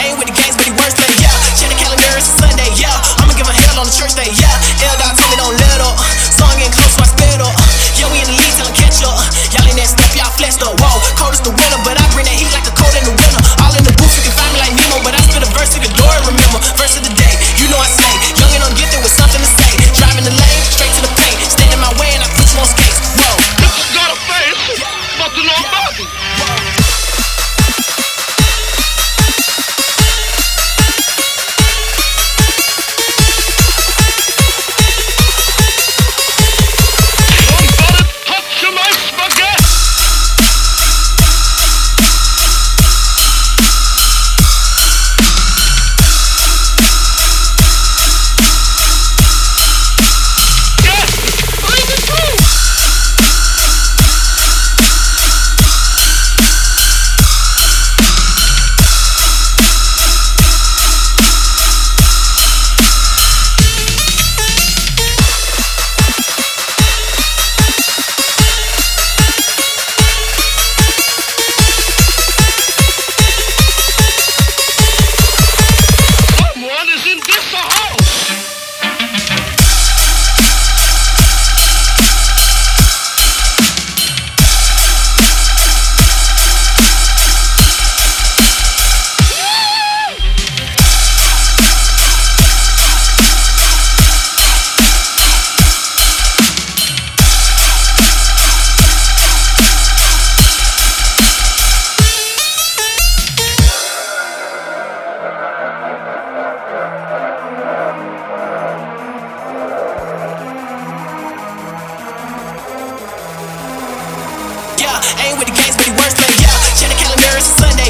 Ain't with the gangs, but he works, than, yeah. Check the calendar, it's a Sunday, yeah. Ain't with the games, but he works, but yeah. Check the calendar, it's a Sunday.